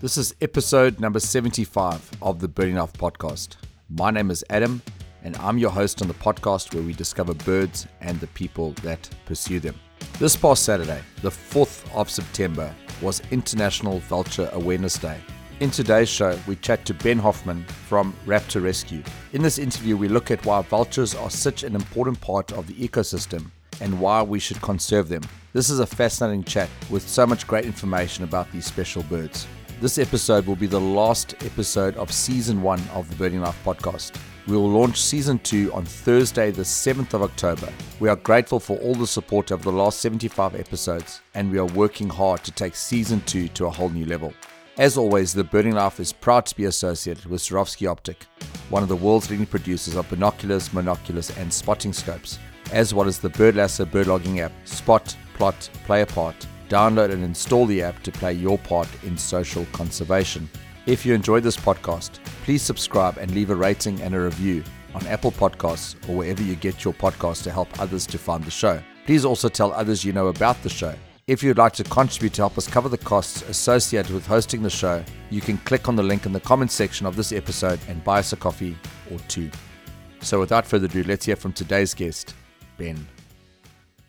This is episode number 75 of the Birding Life podcast. My name is Adam, and I'm your host on the podcast where we discover birds and the people that pursue them. This past Saturday, the 4th of September, was International Vulture Awareness Day. In today's show, we chat to Ben Hoffman from Raptor Rescue. In this interview, we look at why vultures are such an important part of the ecosystem and why we should conserve them. This is a fascinating chat with so much great information about these special birds. This episode will be the last episode of season one of the Birding Life podcast. We will launch season two on Thursday, the 7th of October. We are grateful for all the support over the last 75 episodes, and we are working hard to take season two to a whole new level. As always, the Birding Life is proud to be associated with Swarovski Optik, one of the world's leading producers of binoculars, monoculars, and spotting scopes, as well as the Birdlasser bird logging app Spot, Plot, Play Apart download and install the app to play your part in social conservation. If you enjoyed this podcast, please subscribe and leave a rating and a review on Apple Podcasts or wherever you get your podcasts to help others to find the show. Please also tell others you know about the show. If you'd like to contribute to help us cover the costs associated with hosting the show, you can click on the link in the comments section of this episode and buy us a coffee or two. So without further ado, let's hear from today's guest, Ben.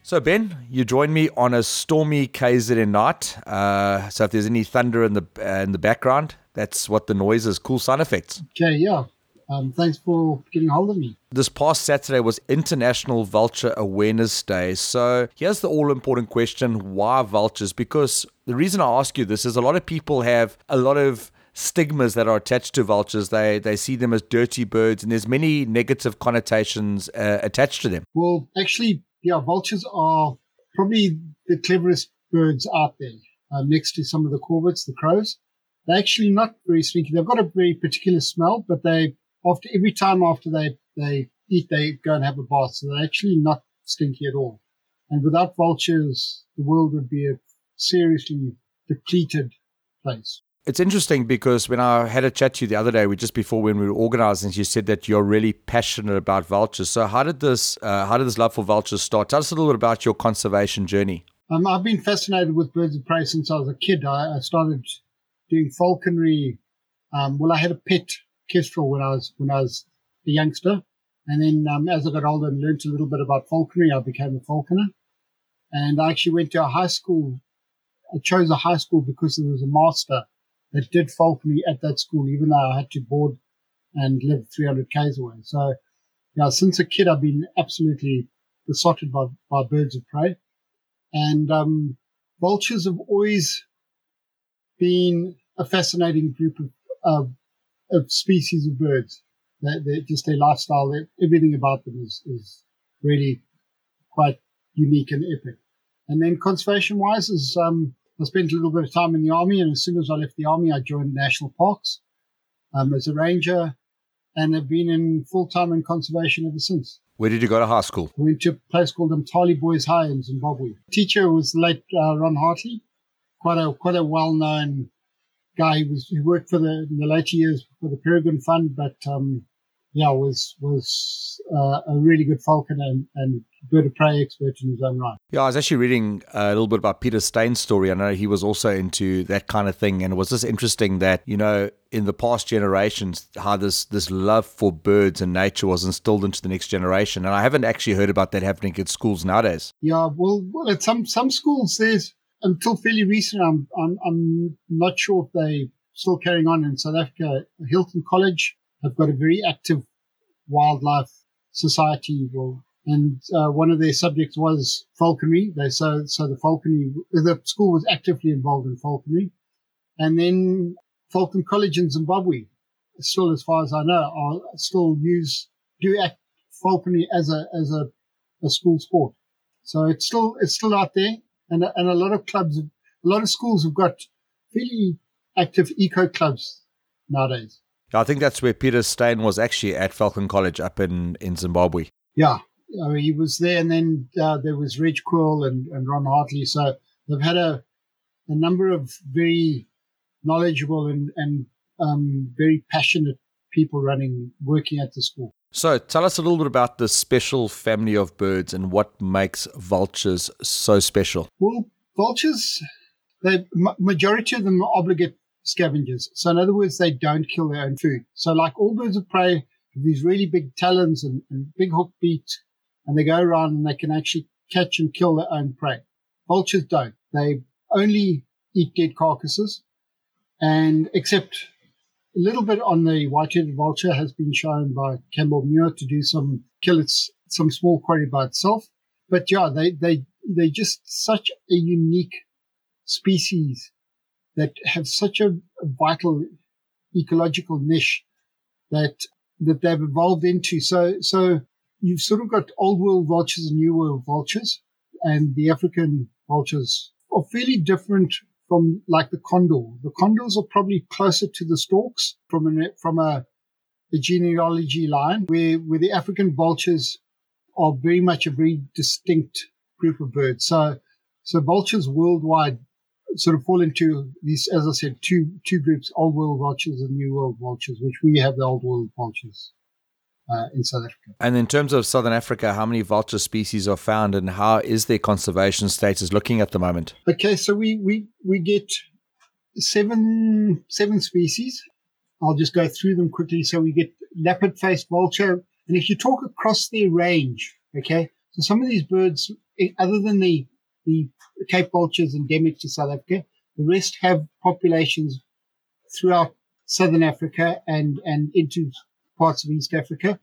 So Ben, you join me on a stormy KZN night. Uh, so if there's any thunder in the uh, in the background, that's what the noise is. Cool sound effects. Okay, yeah. Um, thanks for getting hold of me. This past Saturday was International Vulture Awareness Day. So here's the all important question why vultures? Because the reason I ask you this is a lot of people have a lot of stigmas that are attached to vultures. They they see them as dirty birds, and there's many negative connotations uh, attached to them. Well, actually, yeah, vultures are probably the cleverest birds out there, uh, next to some of the corvids, the crows. They're actually not very stinky. They've got a very particular smell, but they, after every time after they, they eat, they go and have a bath. So they're actually not stinky at all. And without vultures, the world would be a seriously depleted place. It's interesting because when I had a chat to you the other day, we just before when we were organizing, you said that you're really passionate about vultures. So how did this uh, how did this love for vultures start? Tell us a little bit about your conservation journey. Um, I've been fascinated with birds of prey since I was a kid. I, I started doing falconry. Um, well, I had a pet kestrel when I was when I was a youngster, and then um, as I got older and learned a little bit about falconry, I became a falconer. And I actually went to a high school. I chose a high school because there was a master that did falconry at that school, even though I had to board and live 300 k's away. So, yeah, since a kid, I've been absolutely besotted by, by birds of prey. And um, vultures have always been a fascinating group of, of, of species of birds. They, they're just their lifestyle, everything about them is, is really quite unique and epic. And then conservation wise is, um, I spent a little bit of time in the army, and as soon as I left the army, I joined national parks um, as a ranger, and have been in full time in conservation ever since. Where did you go to high school? We went to a place called Umtali Boys High in Zimbabwe. Teacher was the late uh, Ron Hartley, quite a quite a well known guy. He was he worked for the in the later years for the Peregrine Fund, but um, yeah, was was uh, a really good falconer and, and bird of prey expert in his own right. Yeah, I was actually reading a little bit about Peter Steyn's story. I know he was also into that kind of thing, and it was just interesting that you know in the past generations how this this love for birds and nature was instilled into the next generation. And I haven't actually heard about that happening at schools nowadays. Yeah, well, well at some some schools there's until fairly recent. I'm I'm, I'm not sure if they still carrying on in South Africa. Hilton College have got a very active wildlife society. And uh, one of their subjects was falconry. They so so the falconry the school was actively involved in falconry, and then Falcon College in Zimbabwe, still as far as I know, are still use do act falconry as a as a, a school sport. So it's still it's still out there, and and a lot of clubs, a lot of schools have got fairly active eco clubs nowadays. I think that's where Peter Steyn was actually at Falcon College up in, in Zimbabwe. Yeah, I mean, he was there, and then uh, there was Reg Quill and, and Ron Hartley. So they've had a, a number of very knowledgeable and, and um, very passionate people running, working at the school. So tell us a little bit about the special family of birds and what makes vultures so special. Well, vultures, the majority of them are obligate scavengers. So in other words, they don't kill their own food. So like all birds of prey have these really big talons and, and big hook beak, and they go around and they can actually catch and kill their own prey. Vultures don't. They only eat dead carcasses, and except a little bit on the white-headed vulture has been shown by Campbell Murn to do some kill its some small quarry by itself. But yeah, they they they're just such a unique species that have such a, vital ecological niche that that they've evolved into. So so you've sort of got old world vultures and new world vultures, and the African vultures are fairly different from like the condor. The condors are probably closer to the storks from a from a, a genealogy line, where where the African vultures are very much a very distinct group of birds. So so vultures worldwide sort of fall into these, as I said, two two groups: old world vultures and new world vultures, which we have the old world vultures. Uh, in South Africa. And in terms of Southern Africa, how many vulture species are found, and how is their conservation status looking at the moment? Okay, so we we we get seven seven species. I'll just go through them quickly. So we get lappet-faced vulture, and if you talk across their range, okay, so some of these birds, eh, other than the the Cape vultures endemic to South Africa. The rest have populations throughout southern Africa and, and into parts of East Africa.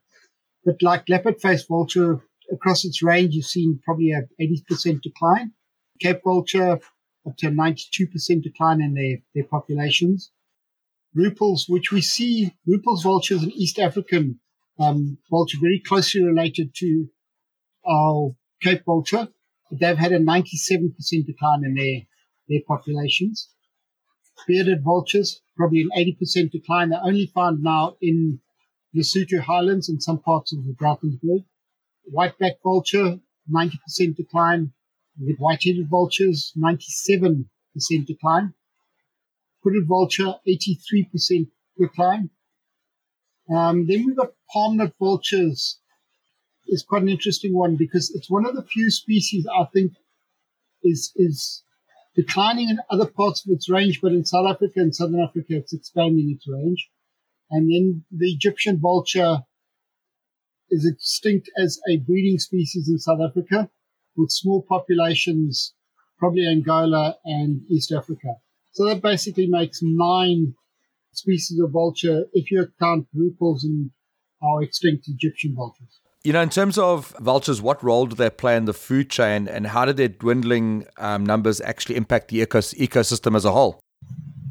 But like lappet-faced vulture, across its range, you've seen probably a 80% decline. Cape vulture, up to a 92% decline in their, their populations. Rüppell's, which we see, Rüppell's vultures an East African um, vulture, very closely related to our Cape vulture they've had a 97% decline in their, their populations. Bearded vultures, probably an 80% decline. They're only found now in the Lesotho highlands and some parts of the Drakensberg. Whiteback vulture, 90% decline. With white-headed vultures, 97% decline. Hooded vulture, 83% decline. Um, then we've got palm-nut vultures, is quite an interesting one because it's one of the few species I think is is declining in other parts of its range, but in South Africa and Southern Africa, it's expanding its range. And then the Egyptian vulture is extinct as a breeding species in South Africa with small populations, probably Angola and East Africa. So that basically makes nine species of vulture if you count Rüppell's and our extinct Egyptian vultures. You know, in terms of vultures, what role do they play in the food chain, and how do their dwindling um, numbers actually impact the ecos- ecosystem as a whole?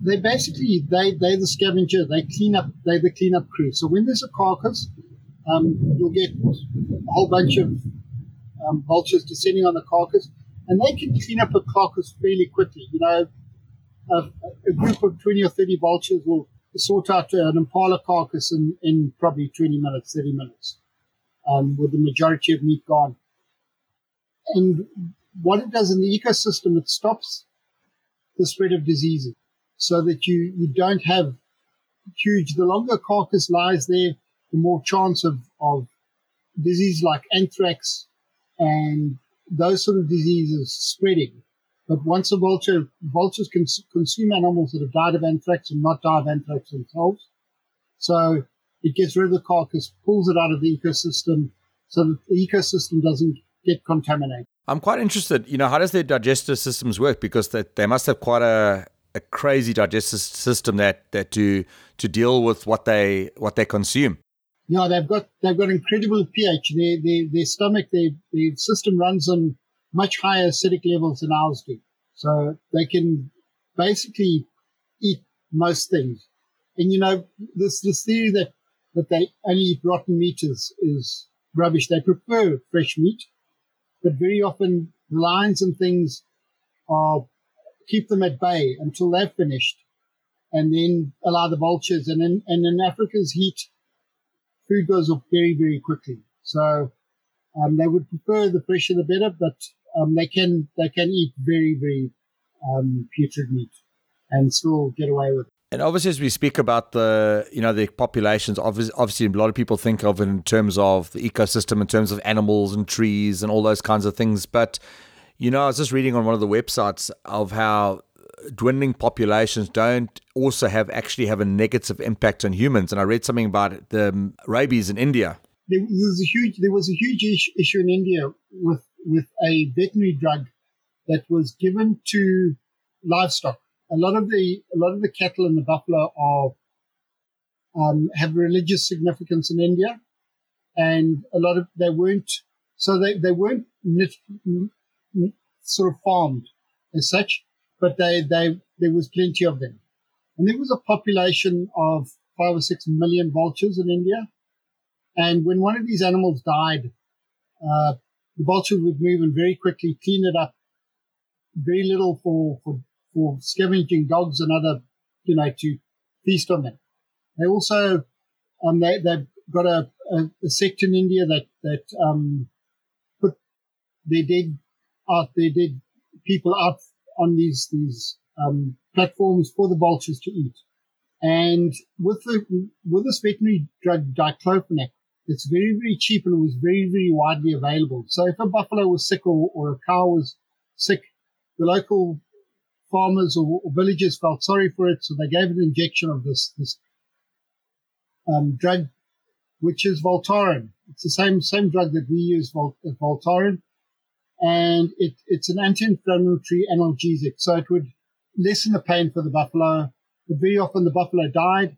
They basically they they're the scavenger. They clean up. They're the cleanup crew. So when there's a carcass, um, you'll get a whole bunch of um, vultures descending on the carcass, and they can clean up a carcass fairly quickly. You know, a, a group of twenty or thirty vultures will sort out an impala carcass in, in probably twenty minutes, thirty minutes um, with the majority of meat gone. And what it does in the ecosystem, it stops the spread of diseases so that you, you don't have huge, the longer carcass lies there, the more chance of, of disease like anthrax and those sort of diseases spreading. But once a vulture, vultures can consume animals that have died of anthrax and not died of anthrax themselves. So it gets rid of the carcass, pulls it out of the ecosystem so that the ecosystem doesn't get contaminated. I'm quite interested, you know, how does their digestive systems work? Because they, they must have quite a, a crazy digestive system that, that to to deal with what they what they consume. Yeah, they've got they've got incredible pH. Their their, their stomach, their, their system runs on much higher acidic levels than ours do. So they can basically eat most things. And you know, this this theory that that they only eat rotten meat is, is rubbish. They prefer fresh meat, but very often lions and things are keep them at bay until they're finished and then allow the vultures. And in, and in Africa's heat, food goes off very, very quickly. So um, they would prefer the fresher the better, but um, they can they can eat very, very um, putrid meat and still get away with it. And obviously, as we speak about the, you know, the populations, obviously, obviously, a lot of people think of it in terms of the ecosystem, in terms of animals and trees and all those kinds of things. But, you know, I was just reading on one of the websites of how dwindling populations don't also have actually have a negative impact on humans. And I read something about the rabies in India. There was a huge there was a huge issue in India with with a veterinary drug that was given to livestock. A lot of the a lot of the cattle and the buffalo are um, have religious significance in India, and a lot of they weren't so they they weren't sort of farmed as such, but they they there was plenty of them, and there was a population of five or six million vultures in India, and when one of these animals died, uh, the vulture would move and very quickly clean it up. Very little for for for scavenging dogs and other, you know, to feast on them. They also, um, they, they've got a, a, a sect in India that, that, um, put their dead out, their dead people out on these, these, um, platforms for the vultures to eat. And with the, with this veterinary drug diclofenac, it's very, very cheap and it was very, very widely available. So if a buffalo was sick or, or a cow was sick, the local farmers or, or, villagers felt sorry for it, so they gave an injection of this this um, drug, which is Voltaren. It's the same same drug that we use, Vol- Voltaren, and it, it's an anti-inflammatory analgesic, so it would lessen the pain for the buffalo. But very often the buffalo died,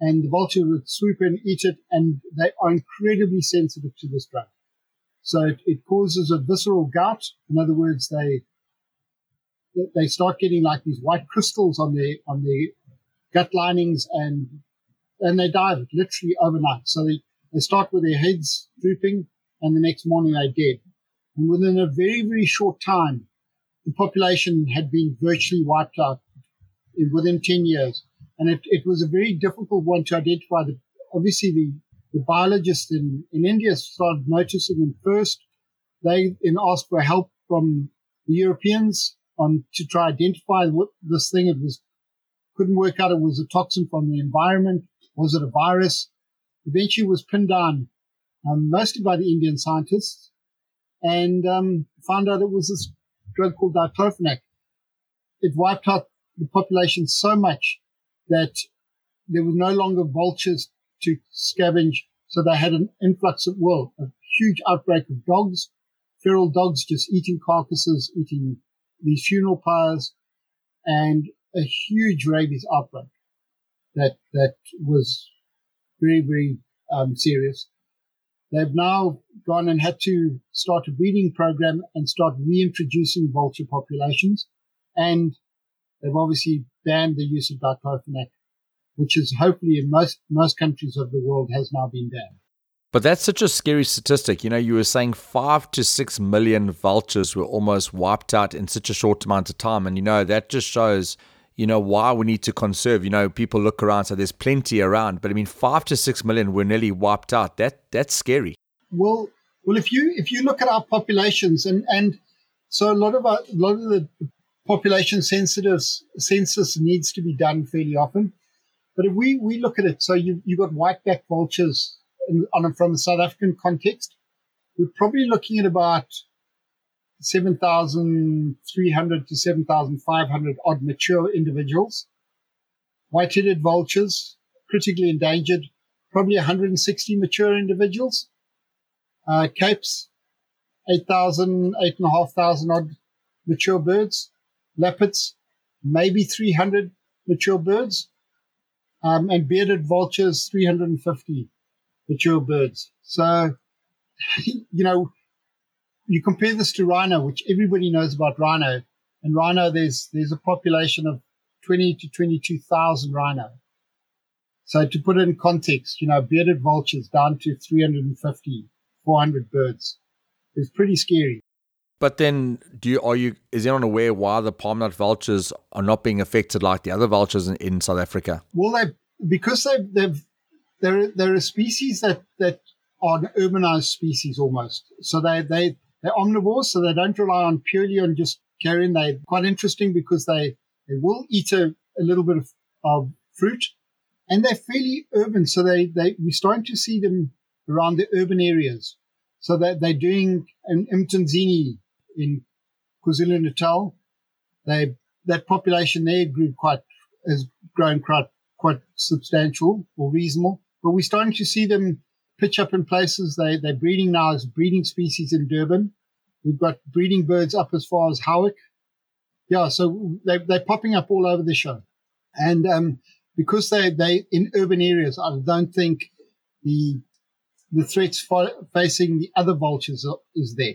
and the vulture would swoop in, eat it, and they are incredibly sensitive to this drug. So it, it causes a visceral gout. In other words, they they start getting like these white crystals on their on their gut linings and and they die literally overnight. So they, they start with their heads drooping and the next morning they're dead. And within a very, very short time, the population had been virtually wiped out within 10 years. And it, it was a very difficult one to identify. The, obviously, the, the biologists in, in India started noticing them first. They then asked for help from the Europeans on to try identify what this thing it was couldn't work out. It was a toxin from the environment. Was it a virus? Eventually was pinned down um, mostly by the indian scientists and um, found out it was this drug called diclofenac. It wiped out the population so much that there was no longer vultures to scavenge so they had an influx of well a huge outbreak of dogs feral dogs just eating carcasses eating these funeral pyres, and a huge rabies outbreak that that was very very um, serious. They've now gone and had to start a breeding program and start reintroducing vulture populations, and they've obviously banned the use of diclofenac, which is hopefully in most most countries of the world has now been banned. But that's such a scary statistic. You know, you were saying five to six million vultures were almost wiped out in such a short amount of time. And, you know, that just shows, you know, why we need to conserve. You know, people look around, so there's plenty around. But I mean, five to six million were nearly wiped out. That That's scary. Well, well, if you if you look at our populations and, and so a lot of our, a lot of the population sensitive census needs to be done fairly often. But if we, we look at it, so you, you've got whiteback vultures on from a South African context, we're probably looking at about 7,300 to 7,500 odd mature individuals. White-headed vultures, critically endangered, probably 160 mature individuals. Uh, capes, 8,000, 8,500 odd mature birds. Lappets, maybe 300 mature birds. Um, and bearded vultures, 350 mature birds. So, you know, you compare this to rhino, which everybody knows about rhino. And rhino, there's there's a population of 20 to 22,000 rhino. So to put it in context, you know, bearded vultures down to 350, 400 birds is pretty scary. But then, do you are you is anyone aware why the palm nut vultures are not being affected like the other vultures in, in South Africa? Well, they because they they've they're they're a species that that are an urbanized species almost. So they they they're omnivores, so they don't rely on purely on just carrion. They're quite interesting because they they will eat a, a little bit of, of fruit, and they're fairly urban. So they they we're starting to see them around the urban areas. So that they're doing an Mtunzini in KwaZulu Natal. They that population there grew quite, has grown quite, quite substantial or reasonable. But we're starting to see them pitch up in places. They, they're breeding now as breeding species in Durban. We've got breeding birds up as far as Howick. Yeah, so they, they're popping up all over the show. And um, because they, they in urban areas, I don't think the the threats facing the other vultures is there,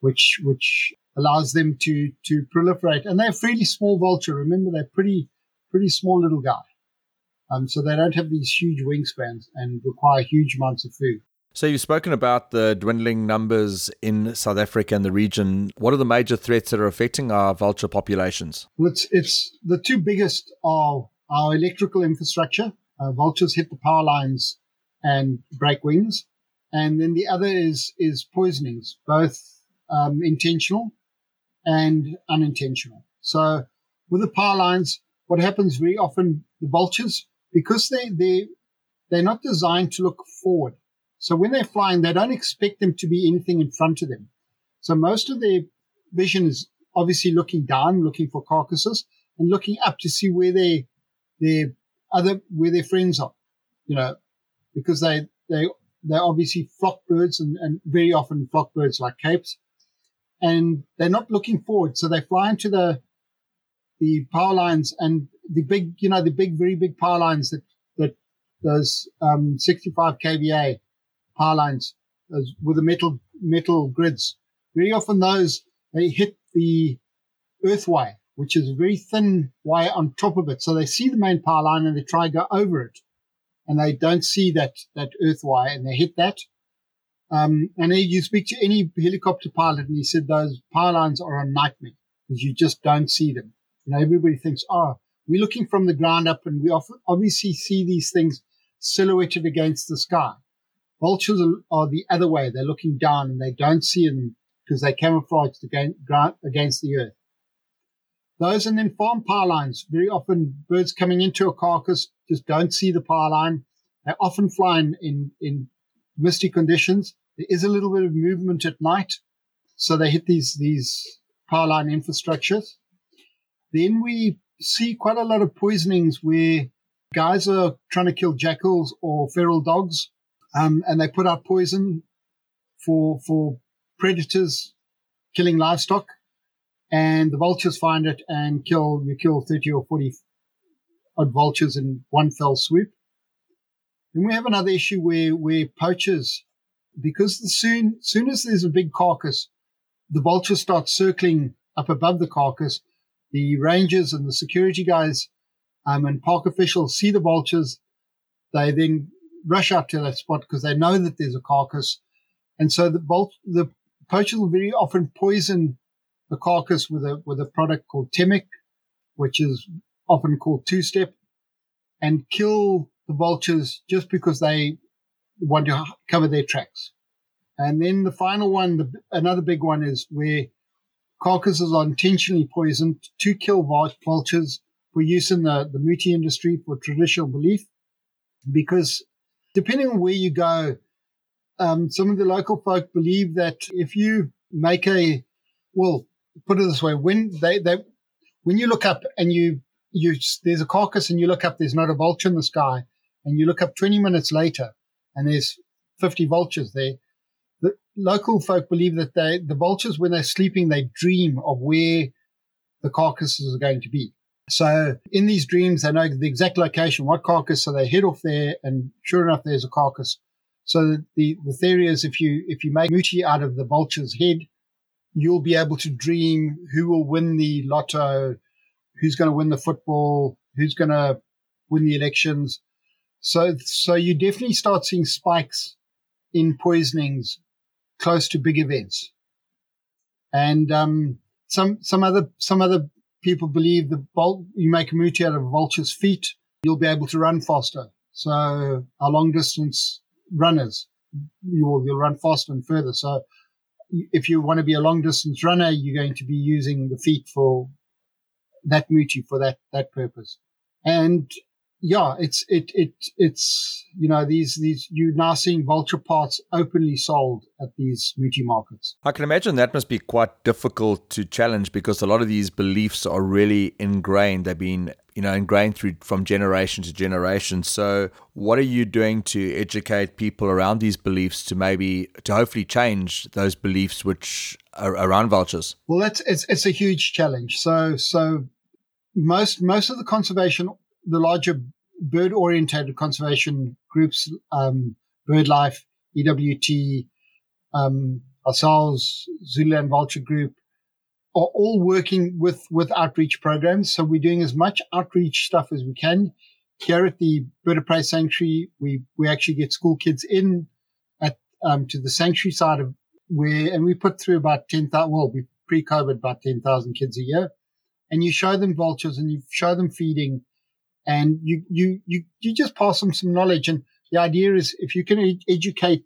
which which allows them to to proliferate. And they're a fairly small vulture. Remember, they're pretty pretty small little guy. Um, so they don't have these huge wingspans and require huge amounts of food. So you've spoken about the dwindling numbers in South Africa and the region. What are the major threats that are affecting our vulture populations? Well, it's, it's the two biggest are our electrical infrastructure. Uh, vultures hit the power lines and break wings, and then the other is is poisonings, both um, intentional and unintentional. So with the power lines, what happens very often, the vultures, because they they they're not designed to look forward. So when they're flying, they don't expect them to be anything in front of them. So most of their vision is obviously looking down, looking for carcasses, and looking up to see where they their other where their friends are. You know, because they they they're obviously flock birds and, and very often flock birds like capes. And they're not looking forward. So they fly into the the power lines and the big, you know, the big, very big power lines that, that those, um, 65 kVA power lines those, with the metal, metal grids. Very often those, they hit the earth wire, which is a very thin wire on top of it. So they see the main power line and they try to go over it and they don't see that, that earth wire and they hit that. Um, and you speak to any helicopter pilot and he said those power lines are a nightmare because you just don't see them. You know, everybody thinks, oh, we're looking from the ground up and we obviously see these things silhouetted against the sky. Vultures are, the other way. They're looking down and they don't see them because they camouflage against the earth. Those and then farm power lines. Very often birds coming into a carcass just don't see the power line. They often fly in, in, in misty conditions. There is a little bit of movement at night. So they hit these, these power line infrastructures. Then we see quite a lot of poisonings where guys are trying to kill jackals or feral dogs, um, and they put out poison for for predators killing livestock, and the vultures find it and kill you kill thirty or forty odd vultures in one fell swoop. Then we have another issue where where poachers, because the soon soon as there's a big carcass, the vultures start circling up above the carcass the rangers and the security guys um, and park officials see the vultures. They then rush out to that spot because they know that there's a carcass. And so the the poachers will very often poison the carcass with a, with a product called Temik, which is often called two step and kill the vultures just because they want to cover their tracks. And then the final one, the, another big one is where Carcasses are intentionally poisoned to kill vultures for use in the, the muti industry for traditional belief. Because depending on where you go, um, some of the local folk believe that if you make a, well, put it this way, when they, they, when you look up and you, you, there's a carcass and you look up, there's not a vulture in the sky and you look up 20 minutes later and there's 50 vultures there the local folk believe that they, the vultures, when they're sleeping, they dream of where the carcasses are going to be. So in these dreams, they know the exact location, what carcass, so they head off there, and sure enough, there's a carcass. So the, the theory is if you if you make muti out of the vulture's head, you'll be able to dream who will win the lotto, who's going to win the football, who's going to win the elections. So so you definitely start seeing spikes in poisonings close to big events. And um, some some other some other people believe the bolt you make a muti out of a vulture's feet, you'll be able to run faster. So our long distance runners, you will you'll run faster and further. So if you want to be a long distance runner, you're going to be using the feet for that muti for that that purpose. And yeah, it's it it it's you know these these you now seeing vulture parts openly sold at these Muti markets. I can imagine that must be quite difficult to challenge because a lot of these beliefs are really ingrained. They've been you know ingrained through from generation to generation. So what are you doing to educate people around these beliefs to maybe to hopefully change those beliefs which are around vultures? Well, that's it's it's a huge challenge. So so most most of the conservation the larger bird oriented conservation groups, um, BirdLife, EWT, um, ourselves, Zululand Vulture Group, are all working with, with outreach programs. So we're doing as much outreach stuff as we can. Here at the Bird of Prey Sanctuary, we, we actually get school kids in at, um, to the sanctuary side of where, and we put through about 10,000, well, we pre-COVID about 10,000 kids a year. And you show them vultures and you show them feeding and you, you, you, you just pass them some knowledge. And the idea is if you can ed- educate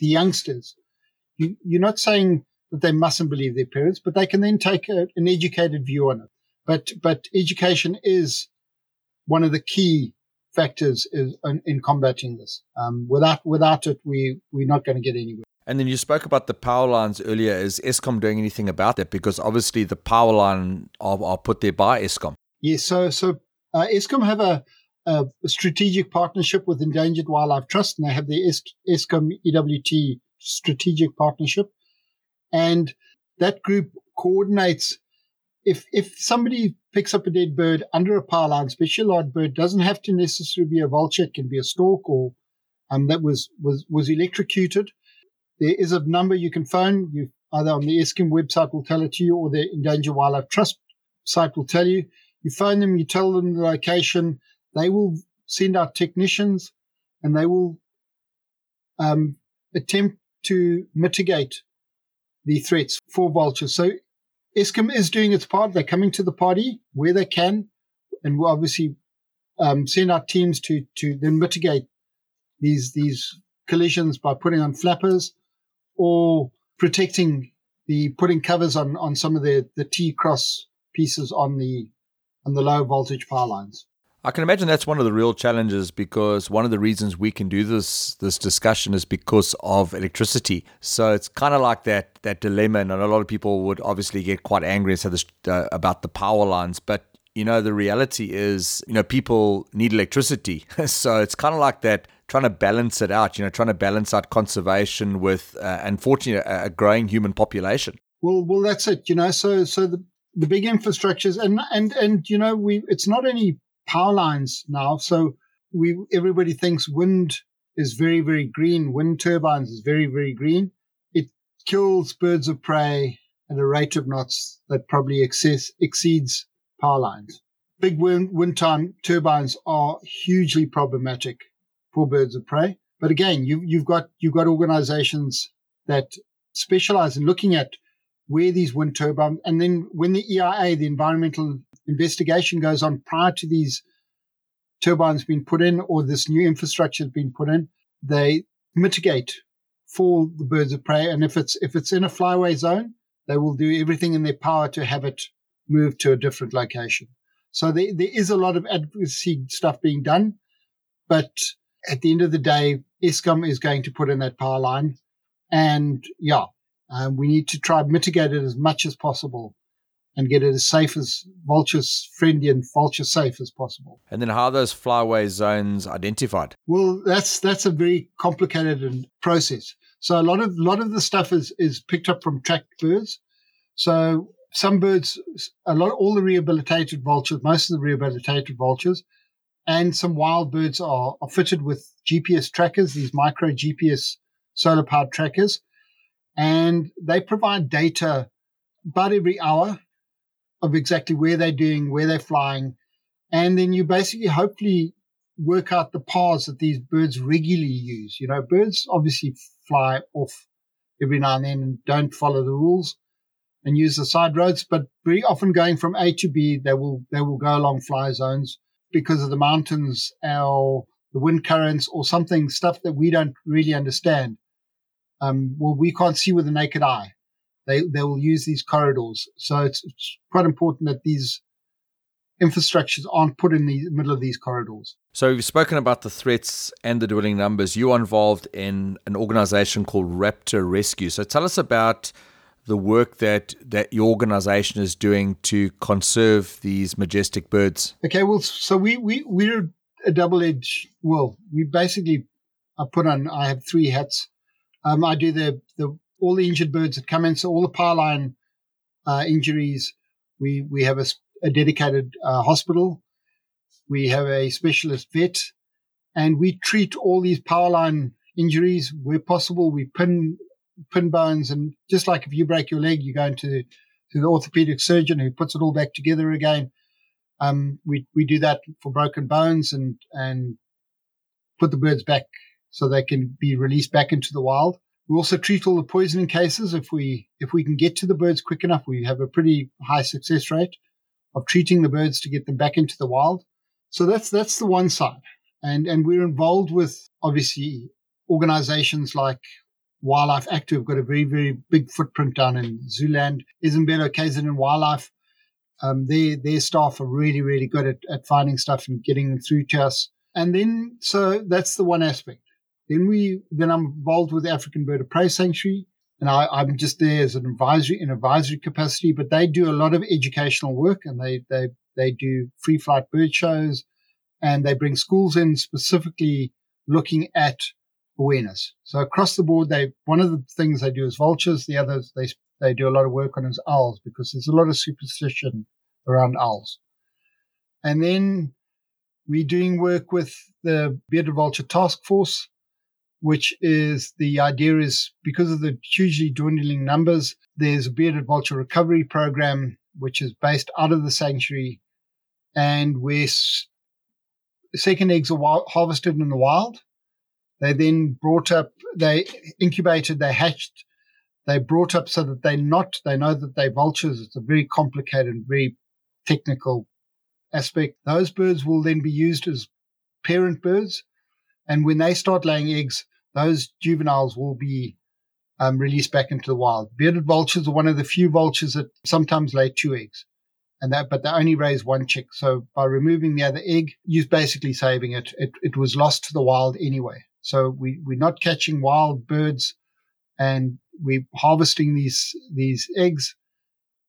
the youngsters, you, you're not saying that they mustn't believe their parents, but they can then take a, an educated view on it. But, but education is one of the key factors is in, in combating this. Um, without, without it, we, we're not going to get anywhere. And then you spoke about the power lines earlier. Is Eskom doing anything about that? Because obviously the power line are, are put there by Eskom. Yes, so so uh, Eskom have a, a, strategic partnership with Endangered Wildlife Trust, and they have the Eskom EWT strategic partnership. And that group coordinates if if somebody picks up a dead bird under a power line, special large bird doesn't have to necessarily be a vulture, it can be a stork or um, that was, was was electrocuted. There is a number you can phone. You either on the Eskom website will tell it to you, or the Endangered Wildlife Trust site will tell you. You phone them, you tell them the location, they will send out technicians and they will um, attempt to mitigate the threats for vultures. So Eskom is doing its part. They're coming to the party where they can and will obviously um, send out teams to, to then mitigate these, these collisions by putting on flappers or protecting the putting covers on, on some of the, the T cross pieces on the and the low voltage power lines. I can imagine that's one of the real challenges because one of the reasons we can do this this discussion is because of electricity. So it's kind of like that that dilemma, and a lot of people would obviously get quite angry and say this uh, about the power lines, but you know the reality is you know people need electricity, so it's kind of like that trying to balance it out. You know, trying to balance out conservation with uh, unfortunately a, a growing human population. Well, well, that's it. You know, so so the the big infrastructures and and and you know we it's not any power lines now so we everybody thinks wind is very very green. Wind turbines is very very green. It kills birds of prey at a rate of knots that probably excess, exceeds power lines. Big wind, wind time turbines are hugely problematic for birds of prey. But again you, you've got you've got organizations that specialize in looking at where these wind turbines, and then when the EIA, the environmental investigation goes on prior to these turbines being put in or this new infrastructure has been put in, they mitigate for the birds of prey. And if it's, if it's in a flyway zone, they will do everything in their power to have it moved to a different location. So there, there is a lot of advocacy stuff being done, but at the end of the day, Eskom is going to put in that power line. And yeah, um, we need to try and mitigate it as much as possible and get it as safe as vultures friendly and vulture safe as possible. And then how are those flyway zones identified? Well, that's that's a very complicated process. So a lot of a lot of the stuff is is picked up from tracked birds. So some birds, a lot, all the rehabilitated vultures, most of the rehabilitated vultures, and some wild birds are, are fitted with GPS trackers, these micro GPS solar powered trackers and they provide data about every hour of exactly where they're doing, where they're flying. And then you basically hopefully work out the paths that these birds regularly use. You know, birds obviously fly off every now and then and don't follow the rules and use the side roads, but very often going from A to B, they will, they will go along fly zones because of the mountains or the wind currents or something, stuff that we don't really understand um, well, we can't see with the naked eye. They, they will use these corridors. So it's, it's quite important that these infrastructures aren't put in the middle of these corridors. So you've spoken about the threats and the dwindling numbers. You are involved in an organization called Raptor Rescue. So tell us about the work that that your organization is doing to conserve these majestic birds. Okay, well, so we we we're a double edged. Well, we basically I put on. I have three hats. Um, I do the the all the injured birds that come in. So all the power line uh, injuries, we we have a, a dedicated uh, hospital. We have a specialist vet, and we treat all these power line injuries where possible. We pin pin bones, and just like if you break your leg, you go into to the orthopedic surgeon who puts it all back together again. Um, we we do that for broken bones and and put the birds back so they can be released back into the wild. We also treat all the poisoning cases. If we if we can get to the birds quick enough, we have a pretty high success rate of treating the birds to get them back into the wild. So that's that's the one side, and and we're involved with obviously organisations like Wildlife ACT. Got a very very big footprint down in Zululand, Ezemvelo KZN Wildlife. Um, their their staff are really really good at, at finding stuff and getting them through to us. And then so that's the one aspect. Then we, then I'm involved with African Bird of Prey Sanctuary, and I, am just there as an advisory in advisory capacity. But they do a lot of educational work, and they they they do free flight bird shows, and they bring schools in specifically looking at awareness. So across the board, they one of the things they do is vultures. The others they they do a lot of work on is owls because there's a lot of superstition around owls. And then we're doing work with the Bearded Vulture Task Force, which is the idea is because of the hugely dwindling numbers, there's a bearded vulture recovery program, which is based out of the sanctuary and where second eggs are harvested in the wild. They then brought up, they incubated, they hatched, they brought up so that they're not, they know that they're vultures. It's a very complicated, very technical aspect. Those birds will then be used as parent birds and when they start laying eggs, those juveniles will be um, released back into the wild. Bearded vultures are one of the few vultures that sometimes lay two eggs, and that but they only raise one chick. So by removing the other egg, you're basically saving it. It, it was lost to the wild anyway. So we we're not catching wild birds, and we're harvesting these these eggs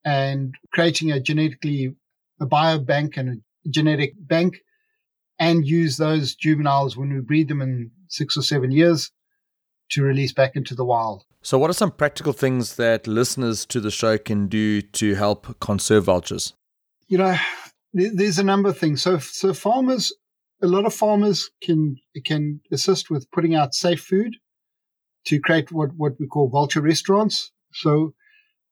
and creating a genetically a biobank and a genetic bank and use those juveniles when we breed them in six or seven years to release back into the wild. So, what are some practical things that listeners to the show can do to help conserve vultures? You know, there's a number of things. So, so farmers, a lot of farmers can can assist with putting out safe food to create what what we call vulture restaurants. So,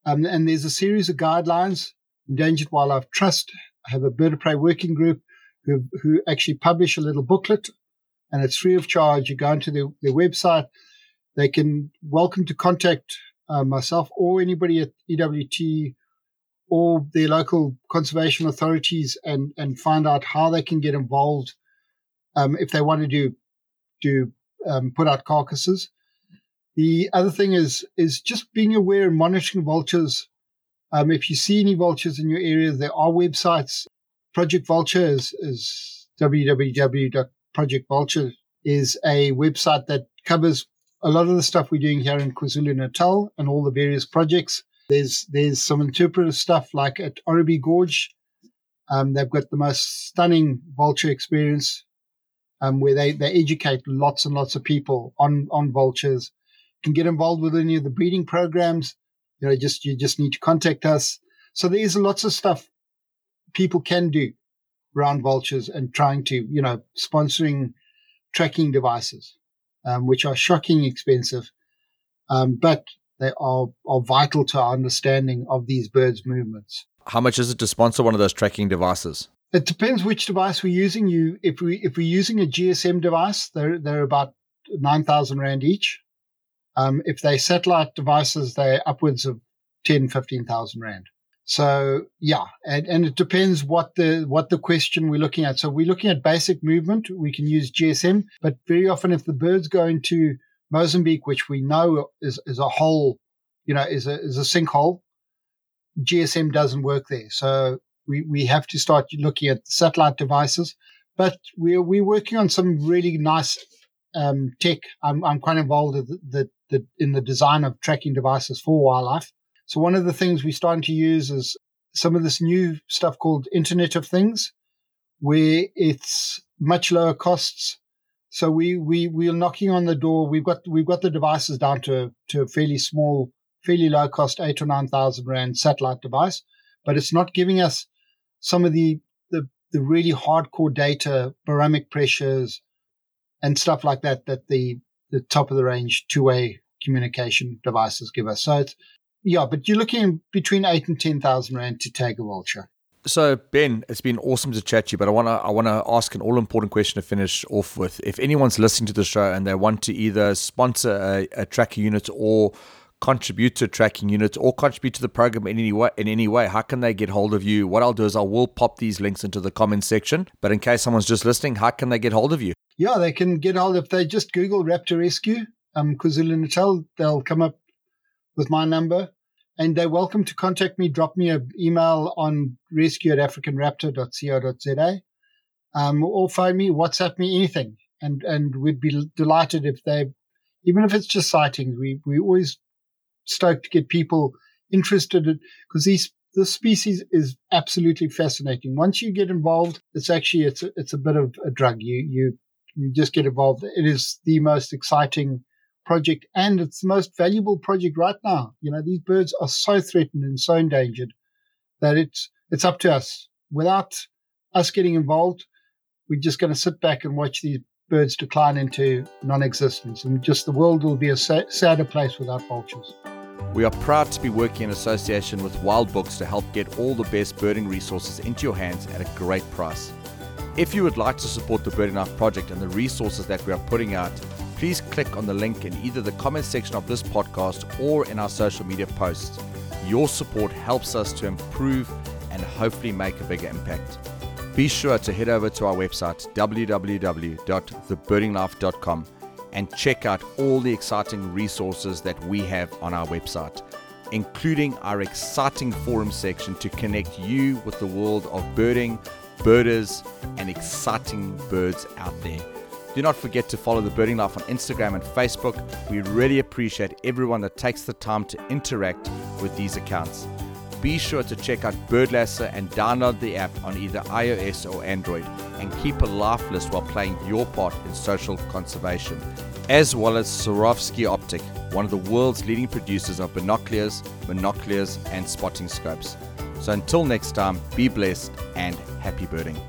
um, and there's a series of guidelines. Endangered Wildlife Trust have a bird of prey working group who, who actually publish a little booklet and it's free of charge. You go into their, their website. They can welcome to contact uh, myself or anybody at EWT or their local conservation authorities and, and find out how they can get involved um, if they want to do do um, put out carcasses. The other thing is is just being aware and monitoring vultures. Um, if you see any vultures in your area, there are websites Project Vulture is, is www.projectvulture is a website that covers a lot of the stuff we're doing here in KwaZulu Natal and all the various projects. There's there's some interpretive stuff like at Oribi Gorge. Um, they've got the most stunning vulture experience um, where they, they educate lots and lots of people on, on vultures. You can get involved with any of the breeding programs. You know, just you just need to contact us. So there's lots of stuff people can do around vultures and trying to, you know, sponsoring tracking devices, um, which are shocking expensive, um, but they are, are vital to our understanding of these birds' movements. How much is it to sponsor one of those tracking devices? It depends which device we're using. You, if we if we're using a GSM device, they're they're about nine thousand rand each. Um, if they satellite devices, they're upwards of 10, 15,000 rand. So yeah, and, and it depends what the what the question we're looking at. So we're looking at basic movement. We can use GSM, but very often if the birds go into Mozambique, which we know is, is a hole, you know, is a is a sinkhole, GSM doesn't work there. So we, we have to start looking at satellite devices. But we're, we're working on some really nice um, tech. I'm, I'm quite involved in the, the, in the design of tracking devices for wildlife. So one of the things we're starting to use is some of this new stuff called Internet of Things, where it's much lower costs. So we we we're knocking on the door. We've got we've got the devices down to to a fairly small, fairly low cost eight or nine thousand rand satellite device, but it's not giving us some of the the the really hardcore data, barometric pressures, and stuff like that that the the top of the range two way communication devices give us. So it's yeah, but you're looking between eight and ten thousand rand to tag a vulture. So Ben, it's been awesome to chat to you, but I want to I want to ask an all important question to finish off with. If anyone's listening to the show and they want to either sponsor a, a tracking unit or contribute to a tracking unit or contribute to the program in any way in any way, how can they get hold of you? What I'll do is I will pop these links into the comments section. But in case someone's just listening, how can they get hold of you? Yeah, they can get hold if they just Google Raptor Rescue, um, KwaZulu Natal, they'll come up with my number and they're welcome to contact me. Drop me an email on rescue at africanraptor.co.za um, or phone me, WhatsApp me, anything. And, and we'd be delighted if they, even if it's just sightings, we, we always stoked to get people interested because these, this species is absolutely fascinating. Once you get involved, it's actually, it's a, it's a bit of a drug. You, you, you just get involved. It is the most exciting project and it's the most valuable project right now. You know, these birds are so threatened and so endangered that it's, it's up to us. Without us getting involved, we're just going to sit back and watch these birds decline into non-existence and just the world will be a sadder place without vultures. We are proud to be working in association with Wild Books to help get all the best birding resources into your hands at a great price. If you would like to support the Birding Life project and the resources that we are putting out, please click on the link in either the comment section of this podcast or in our social media posts. Your support helps us to improve and hopefully make a bigger impact. Be sure to head over to our website www.thebirdinglife.com and check out all the exciting resources that we have on our website, including our exciting forum section to connect you with the world of birding, birders, and exciting birds out there. Do not forget to follow the Birding Life on Instagram and Facebook. We really appreciate everyone that takes the time to interact with these accounts. Be sure to check out Birdlasser and download the app on either iOS or Android and keep a life list while playing your part in social conservation, as well as Swarovski Optik, one of the world's leading producers of binoculars, monoculars, and spotting scopes. So until next time, be blessed and happy birding.